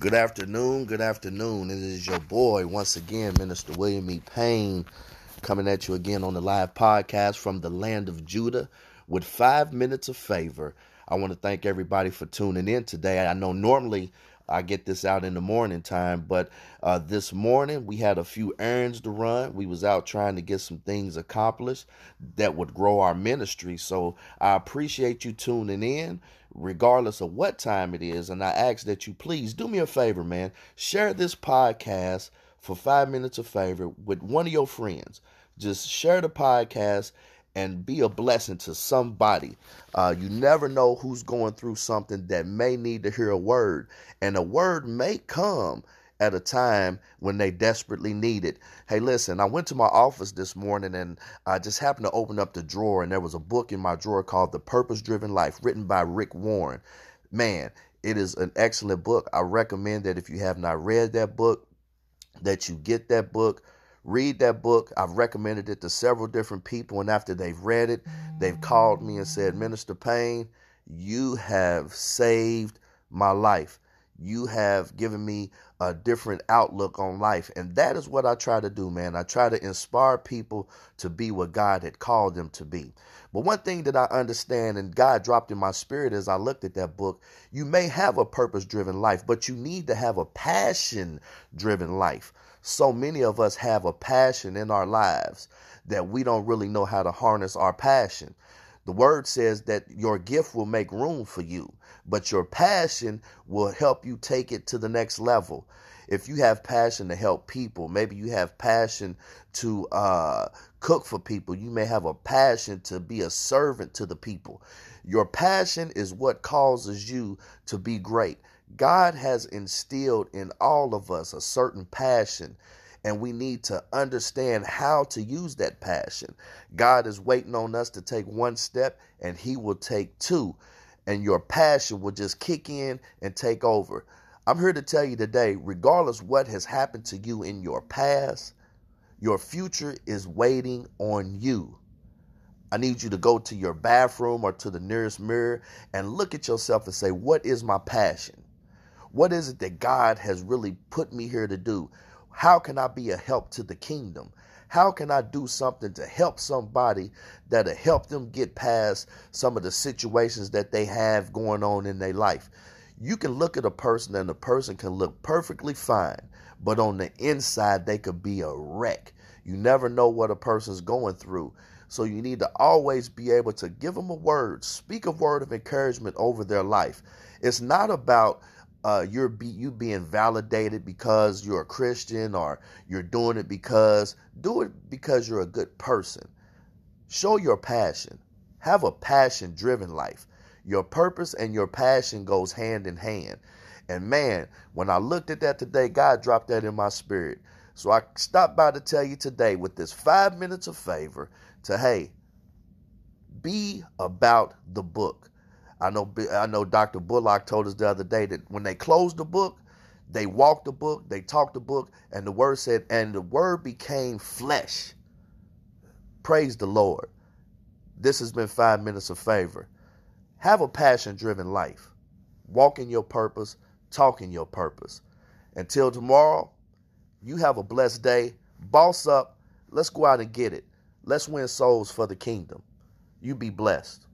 Good afternoon. Good afternoon. It is your boy, once again, Minister William E. Payne, coming at you again on the live podcast from the land of Judah with five minutes of favor. I want to thank everybody for tuning in today. I know normally I get this out in the morning time, but uh, this morning we had a few errands to run. We was out trying to get some things accomplished that would grow our ministry. So I appreciate you tuning in regardless of what time it is. And I ask that you please do me a favor, man. Share this podcast for five minutes of favor with one of your friends. Just share the podcast and be a blessing to somebody. Uh, you never know who's going through something that may need to hear a word, and a word may come at a time when they desperately need it. Hey, listen, I went to my office this morning and I just happened to open up the drawer, and there was a book in my drawer called The Purpose Driven Life, written by Rick Warren. Man, it is an excellent book. I recommend that if you have not read that book, that you get that book read that book. I've recommended it to several different people, and after they've read it, they've called me and said, Minister Payne, you have saved my life. You have given me a different outlook on life. And that is what I try to do, man. I try to inspire people to be what God had called them to be. But one thing that I understand and God dropped in my spirit as I looked at that book, you may have a purpose driven life, but you need to have a passion driven life. So many of us have a passion in our lives that we don't really know how to harness our passion. The word says that your gift will make room for you, but your passion will help you take it to the next level. If you have passion to help people, maybe you have passion to uh, cook for people, you may have a passion to be a servant to the people. Your passion is what causes you to be great. God has instilled in all of us a certain passion and we need to understand how to use that passion. God is waiting on us to take one step, and He will take two, and your passion will just kick in and take over. I'm here to tell you today, regardless what has happened to you in your past, your future is waiting on you. I need you to go to your bathroom or to the nearest mirror and look at yourself and say, What is my passion? What is it that God has really put me here to do? How can I be a help to the kingdom? How can I do something to help somebody that'll help them get past some of the situations that they have going on in their life? You can look at a person and the person can look perfectly fine, but on the inside, they could be a wreck. You never know what a person's going through. So you need to always be able to give them a word, speak a word of encouragement over their life. It's not about uh, you're be, you being validated because you're a Christian or you're doing it because do it because you're a good person. Show your passion. Have a passion driven life. Your purpose and your passion goes hand in hand. And man, when I looked at that today, God dropped that in my spirit. So I stopped by to tell you today with this five minutes of favor to hey, be about the book. I know I know Dr. Bullock told us the other day that when they closed the book, they walked the book, they talked the book, and the word said, and the word became flesh. Praise the Lord. This has been five minutes of favor. Have a passion driven life. Walk in your purpose, talk in your purpose. Until tomorrow, you have a blessed day. Boss up. Let's go out and get it. Let's win souls for the kingdom. You be blessed.